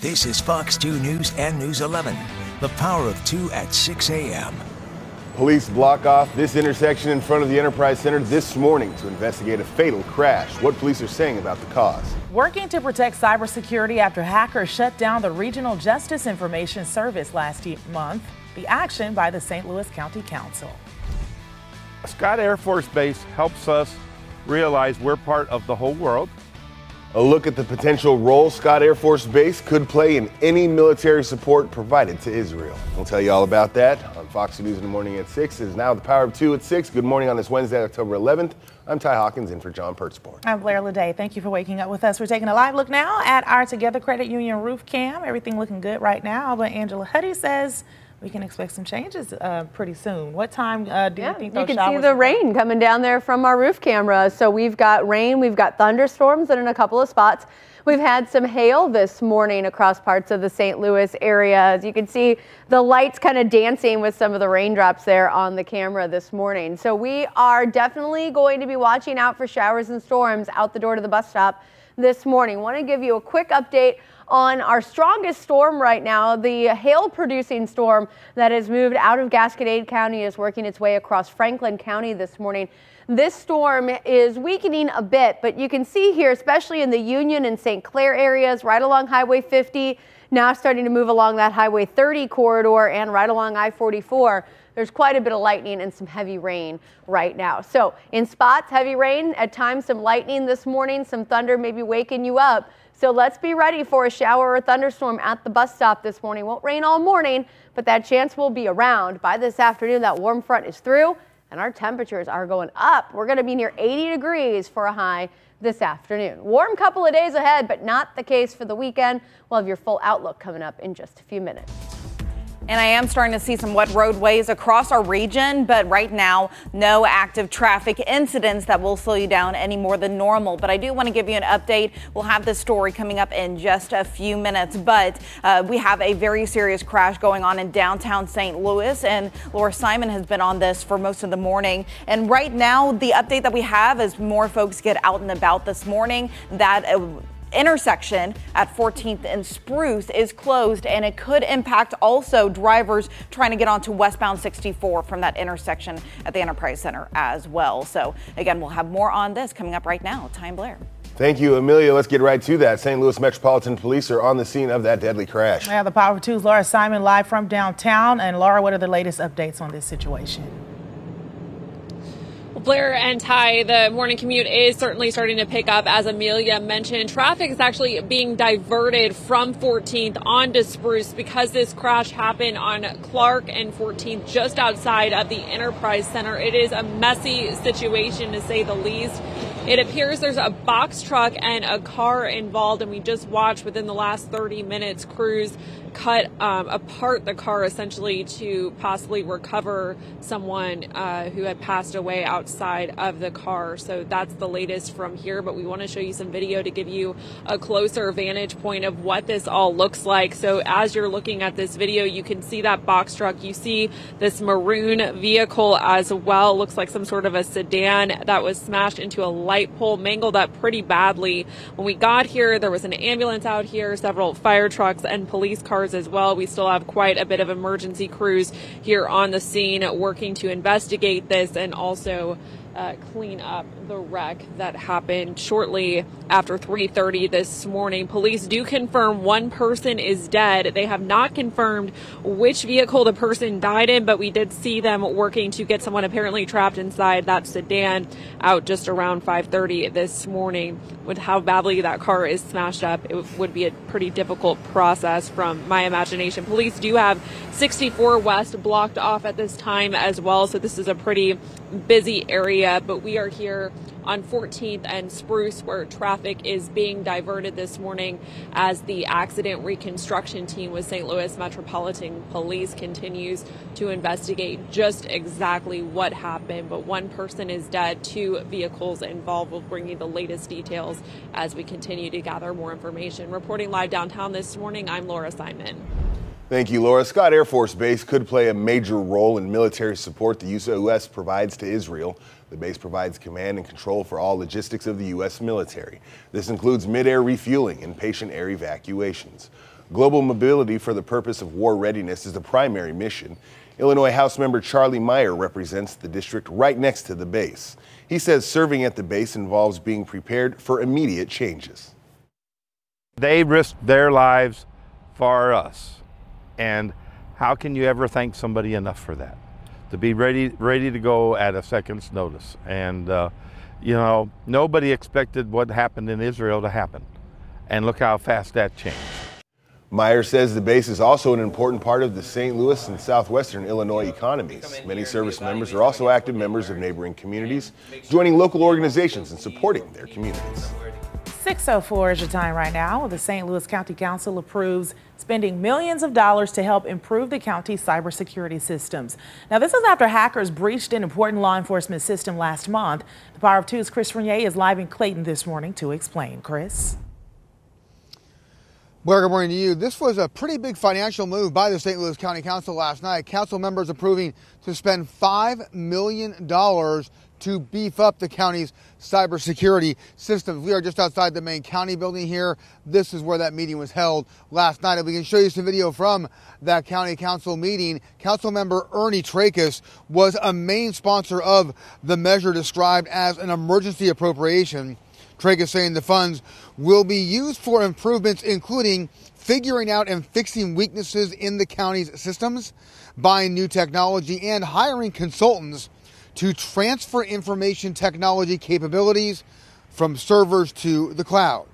This is Fox 2 News and News 11. The power of 2 at 6 a.m. Police block off this intersection in front of the Enterprise Center this morning to investigate a fatal crash. What police are saying about the cause. Working to protect cybersecurity after hackers shut down the Regional Justice Information Service last month. The action by the St. Louis County Council. Scott Air Force Base helps us realize we're part of the whole world. A look at the potential role Scott Air Force Base could play in any military support provided to Israel. We'll tell you all about that on Fox News in the morning at 6. It is now the power of 2 at 6. Good morning on this Wednesday, October 11th. I'm Ty Hawkins in for John Pertzborn. I'm Blair Lede. Thank you for waking up with us. We're taking a live look now at our Together Credit Union roof cam. Everything looking good right now, but Angela Hutti says we can expect some changes uh, pretty soon. What time uh, do yeah, you think You can see the rain coming down there from our roof camera. So we've got rain, we've got thunderstorms and in a couple of spots. We've had some hail this morning across parts of the St. Louis area. As you can see, the lights kind of dancing with some of the raindrops there on the camera this morning. So we are definitely going to be watching out for showers and storms out the door to the bus stop this morning. Want to give you a quick update on our strongest storm right now. The hail producing storm that has moved out of Gasconade County is working its way across Franklin County this morning. This storm is weakening a bit, but you can see here, especially in the Union and St. Clair areas, right along Highway 50, now starting to move along that Highway 30 corridor and right along I-44 there's quite a bit of lightning and some heavy rain right now. So in spots, heavy rain, at times some lightning this morning, some thunder maybe waking you up. So let's be ready for a shower or thunderstorm at the bus stop this morning. Won't rain all morning, but that chance will be around. By this afternoon, that warm front is through and our temperatures are going up. We're going to be near 80 degrees for a high this afternoon. Warm couple of days ahead, but not the case for the weekend. We'll have your full outlook coming up in just a few minutes. And I am starting to see some wet roadways across our region, but right now, no active traffic incidents that will slow you down any more than normal. But I do want to give you an update. We'll have this story coming up in just a few minutes. But uh, we have a very serious crash going on in downtown St. Louis, and Laura Simon has been on this for most of the morning. And right now, the update that we have as more folks get out and about this morning, that uh, intersection at 14th and Spruce is closed, and it could impact also drivers trying to get onto westbound 64 from that intersection at the Enterprise Center as well. So, again, we'll have more on this coming up right now. Time Blair. Thank you, Amelia. Let's get right to that. St. Louis Metropolitan Police are on the scene of that deadly crash. Yeah, the Power 2's Laura Simon live from downtown. And Laura, what are the latest updates on this situation? Blair and Ty, the morning commute is certainly starting to pick up. As Amelia mentioned, traffic is actually being diverted from 14th onto Spruce because this crash happened on Clark and 14th just outside of the Enterprise Center. It is a messy situation to say the least. It appears there's a box truck and a car involved, and we just watched within the last 30 minutes crews cut um, apart the car essentially to possibly recover someone uh, who had passed away outside of the car. So that's the latest from here. But we want to show you some video to give you a closer vantage point of what this all looks like. So as you're looking at this video, you can see that box truck. You see this maroon vehicle as well. Looks like some sort of a sedan that was smashed into a light pole, mangled up pretty badly. When we got here, there was an ambulance out here, several fire trucks, and police cars cars as well. We still have quite a bit of emergency crews here on the scene working to investigate this and also uh, clean up the wreck that happened shortly after 3:30 this morning. Police do confirm one person is dead. They have not confirmed which vehicle the person died in, but we did see them working to get someone apparently trapped inside that sedan out just around 5:30 this morning. With how badly that car is smashed up, it would be a pretty difficult process from my imagination. Police do have 64 West blocked off at this time as well, so this is a pretty busy area area, but we are here on 14th and Spruce where traffic is being diverted this morning as the accident reconstruction team with St. Louis Metropolitan Police continues to investigate just exactly what happened. But one person is dead, two vehicles involved. We'll bring you the latest details as we continue to gather more information. Reporting live downtown this morning, I'm Laura Simon. Thank you, Laura. Scott Air Force Base could play a major role in military support the U.S. provides to Israel. The base provides command and control for all logistics of the U.S. military. This includes mid-air refueling and patient air evacuations. Global mobility for the purpose of war readiness is the primary mission. Illinois House member Charlie Meier represents the district right next to the base. He says serving at the base involves being prepared for immediate changes. They risked their lives for us. And how can you ever thank somebody enough for that? To be ready, ready to go at a second's notice. And, uh, you know, nobody expected what happened in Israel to happen. And look how fast that changed. Meier says the base is also an important part of the St. Louis and southwestern Illinois economies. Many service members are also active members of neighboring communities, joining local organizations and supporting their communities. 604 is your time right now. The St. Louis County Council approves spending millions of dollars to help improve the county's cybersecurity systems. Now, this is after hackers breached an important law enforcement system last month. The Power of Two's Chris Regnier is live in Clayton this morning to explain. Chris? Well, good morning to you. This was a pretty big financial move by the St. Louis County Council last night. Council members approving to spend $5 million to beef up the county's cybersecurity systems. We are just outside the main county building here. This is where that meeting was held last night. And we can show you some video from that county council meeting. Council member Ernie Trakas was a main sponsor of the measure described as an emergency appropriation. Trakas saying the funds will be used for improvements, including figuring out and fixing weaknesses in the county's systems, buying new technology, and hiring consultants to transfer information technology capabilities from servers to the cloud.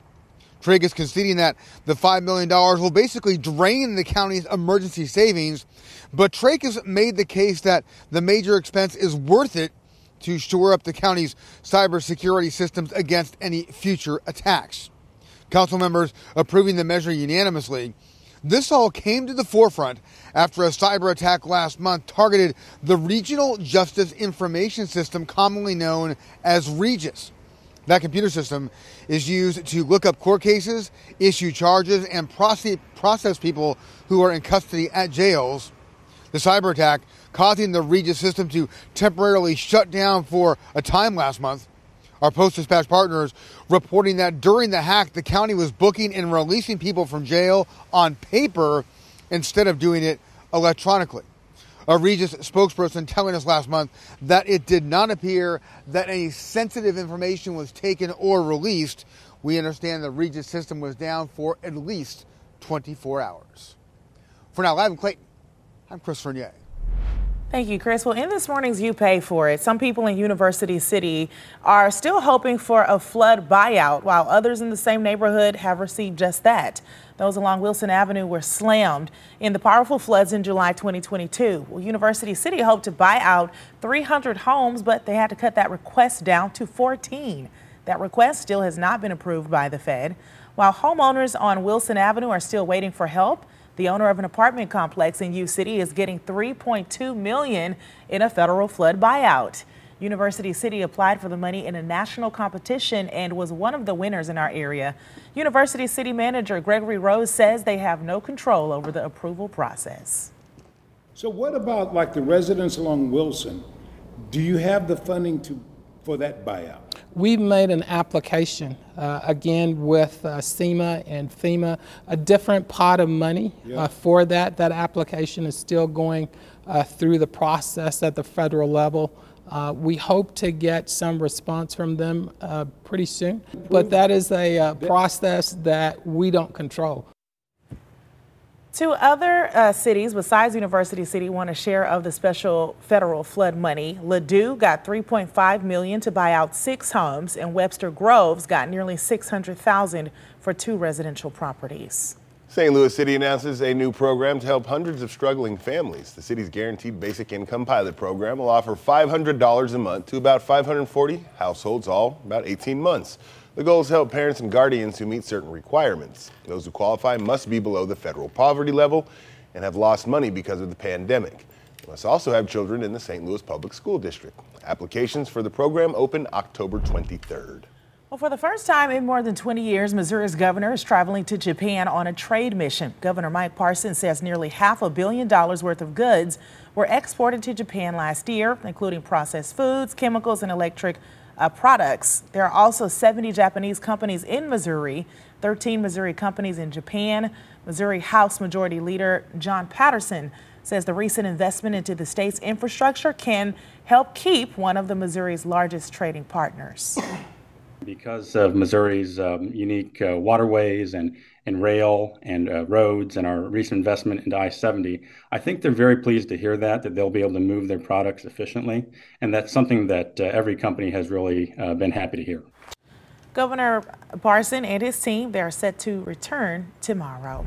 Trakas conceding that the $5 million will basically drain the county's emergency savings, but Trakas made the case that the major expense is worth it to shore up the county's cybersecurity systems against any future attacks. Council members approving the measure unanimously this all came to the forefront after a cyber attack last month targeted the Regional Justice Information System, commonly known as REJIS. That computer system is used to look up court cases, issue charges, and process people who are in custody at jails. The cyber attack causing the REJIS system to temporarily shut down for a time last month. Our Post Dispatch partners reporting that during the hack, the county was booking and releasing people from jail on paper instead of doing it electronically. A REJIS spokesperson telling us last month that it did not appear that any sensitive information was taken or released. We understand the REJIS system was down for at least 24 hours. For now, live in Clayton, I'm Chris Regnier. Thank you, Chris. Well, in this morning's You Pay For It, some people in University City are still hoping for a flood buyout, while others in the same neighborhood have received just that. Those along Wilson Avenue were slammed in the powerful floods in July 2022. Well, University City hoped to buy out 300 homes, but they had to cut that request down to 14. That request still has not been approved by the Fed. While homeowners on Wilson Avenue are still waiting for help, the owner of an apartment complex in U City is getting 3.2 million in a federal flood buyout. University City applied for the money in a national competition and was one of the winners in our area. University City Manager Gregory Rose says they have no control over the approval process. So what about like the residents along Wilson? Do you have the funding to for that buyout? We've made an application, uh, again, with uh, SEMA and FEMA, a different pot of money yeah. uh, for that. That application is still going uh, through the process at the federal level. Uh, we hope to get some response from them uh, pretty soon, but that is a process that we don't control. Two other uh, cities besides University City want a share of the special federal flood money. Ladue got 3.5 million to buy out six homes, and Webster Groves got nearly 600,000 for two residential properties. St. Louis City announces a new program to help hundreds of struggling families. The city's Guaranteed Basic Income Pilot Program will offer $500 a month to about 540 households, all about 18 months. The goal is to help parents and guardians who meet certain requirements. Those who qualify must be below the federal poverty level and have lost money because of the pandemic. They must also have children in the St. Louis Public School District. Applications for the program open October 23rd. Well, for the first time in more than 20 years, Missouri's governor is traveling to Japan on a trade mission. Governor Mike Parson says nearly half a billion dollars worth of goods were exported to Japan last year, including processed foods, chemicals, and electric uh, products. There are also 70 Japanese companies in Missouri, 13 Missouri companies in Japan. Missouri House Majority Leader Jon Patterson says the recent investment into the state's infrastructure can help keep one of the Missouri's largest trading partners. Because of Missouri's um, unique uh, waterways and, and rail and uh, roads and our recent investment into I 70, I think they're very pleased to hear that, that they'll be able to move their products efficiently. And that's something that uh, every company has really uh, been happy to hear. Governor Parson and his team, they are set to return tomorrow.